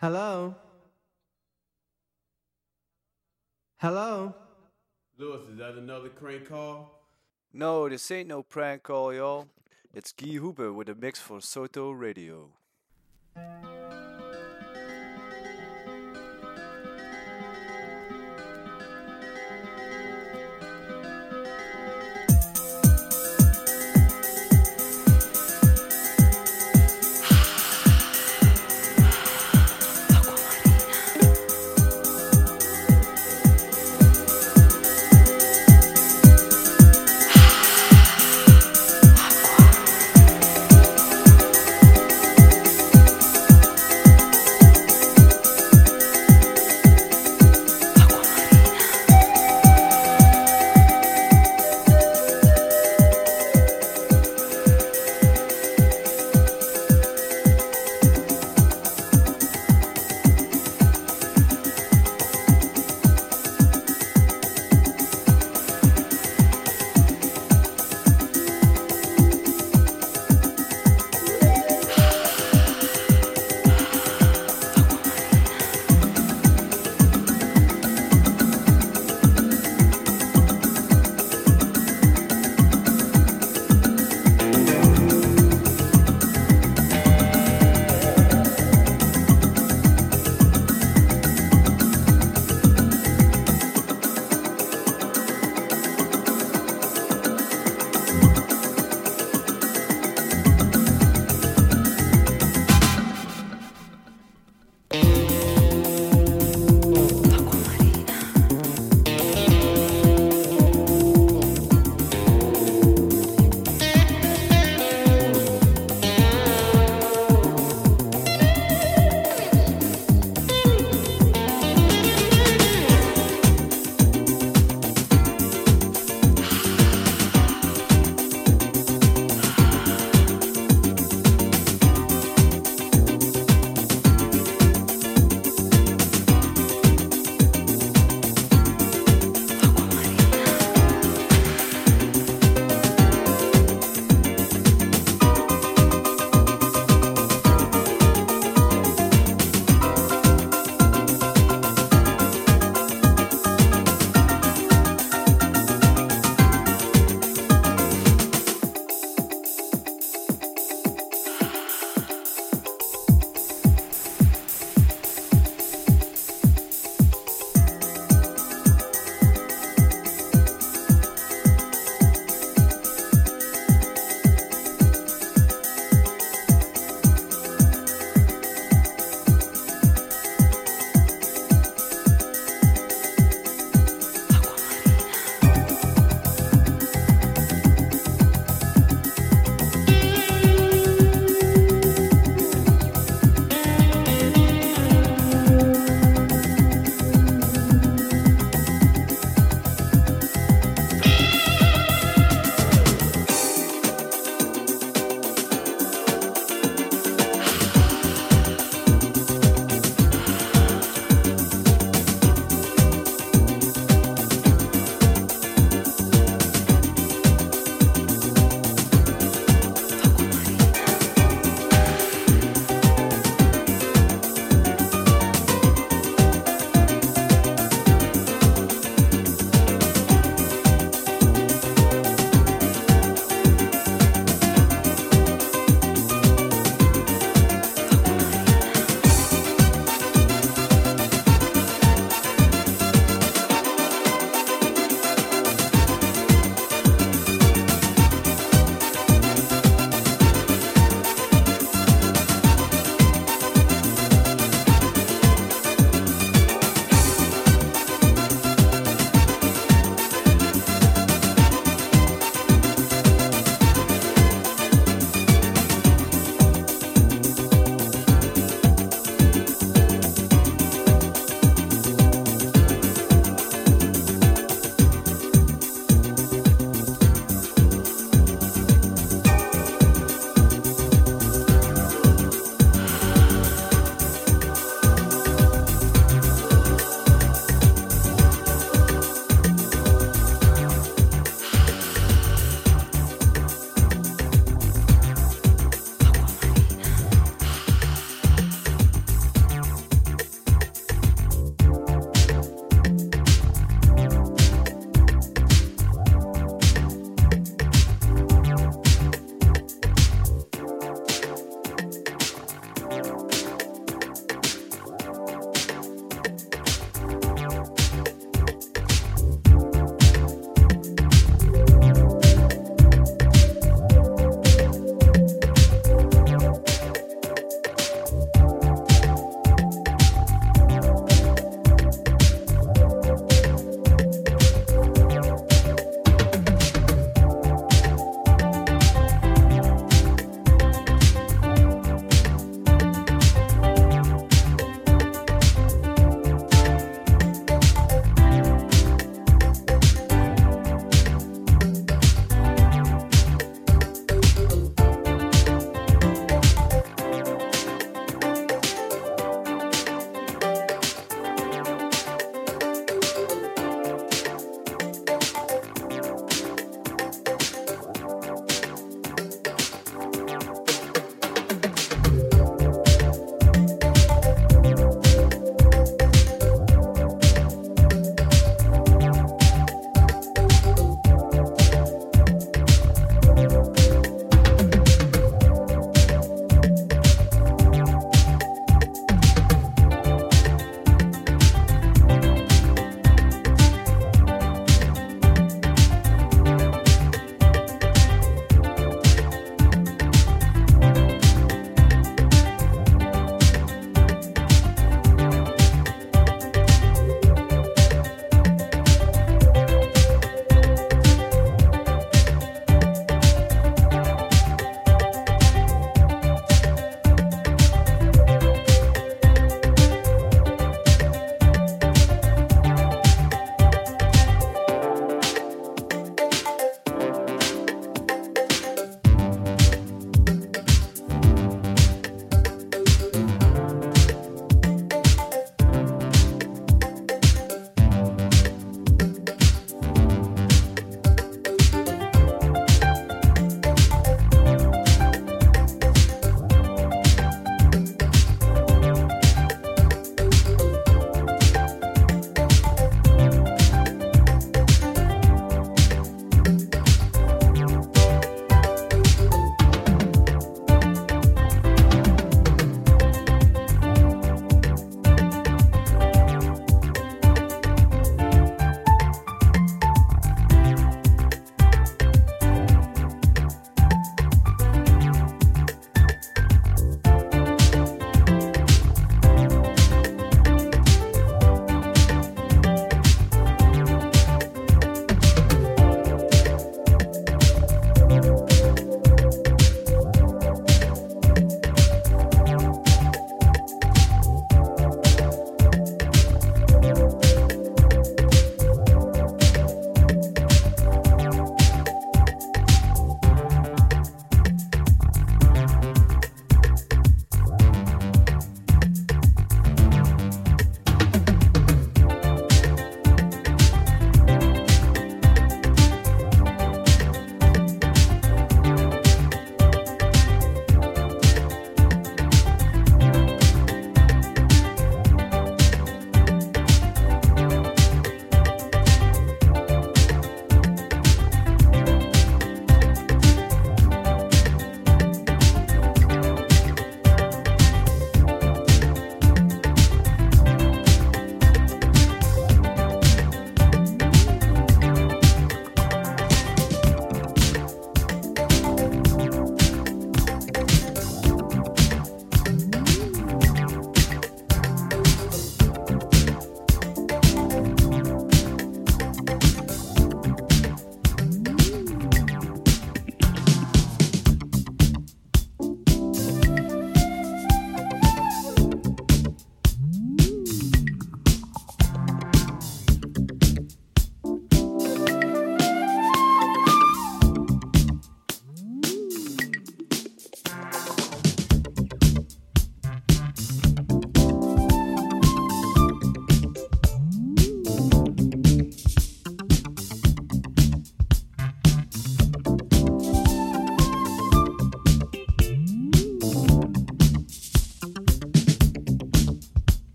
Hello? Hello? Lewis, is that another crank call? No, this ain't no prank call, y'all. It's Guy Hooper with a mix for Soto Radio.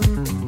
Mm-hmm.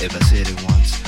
if I said it once.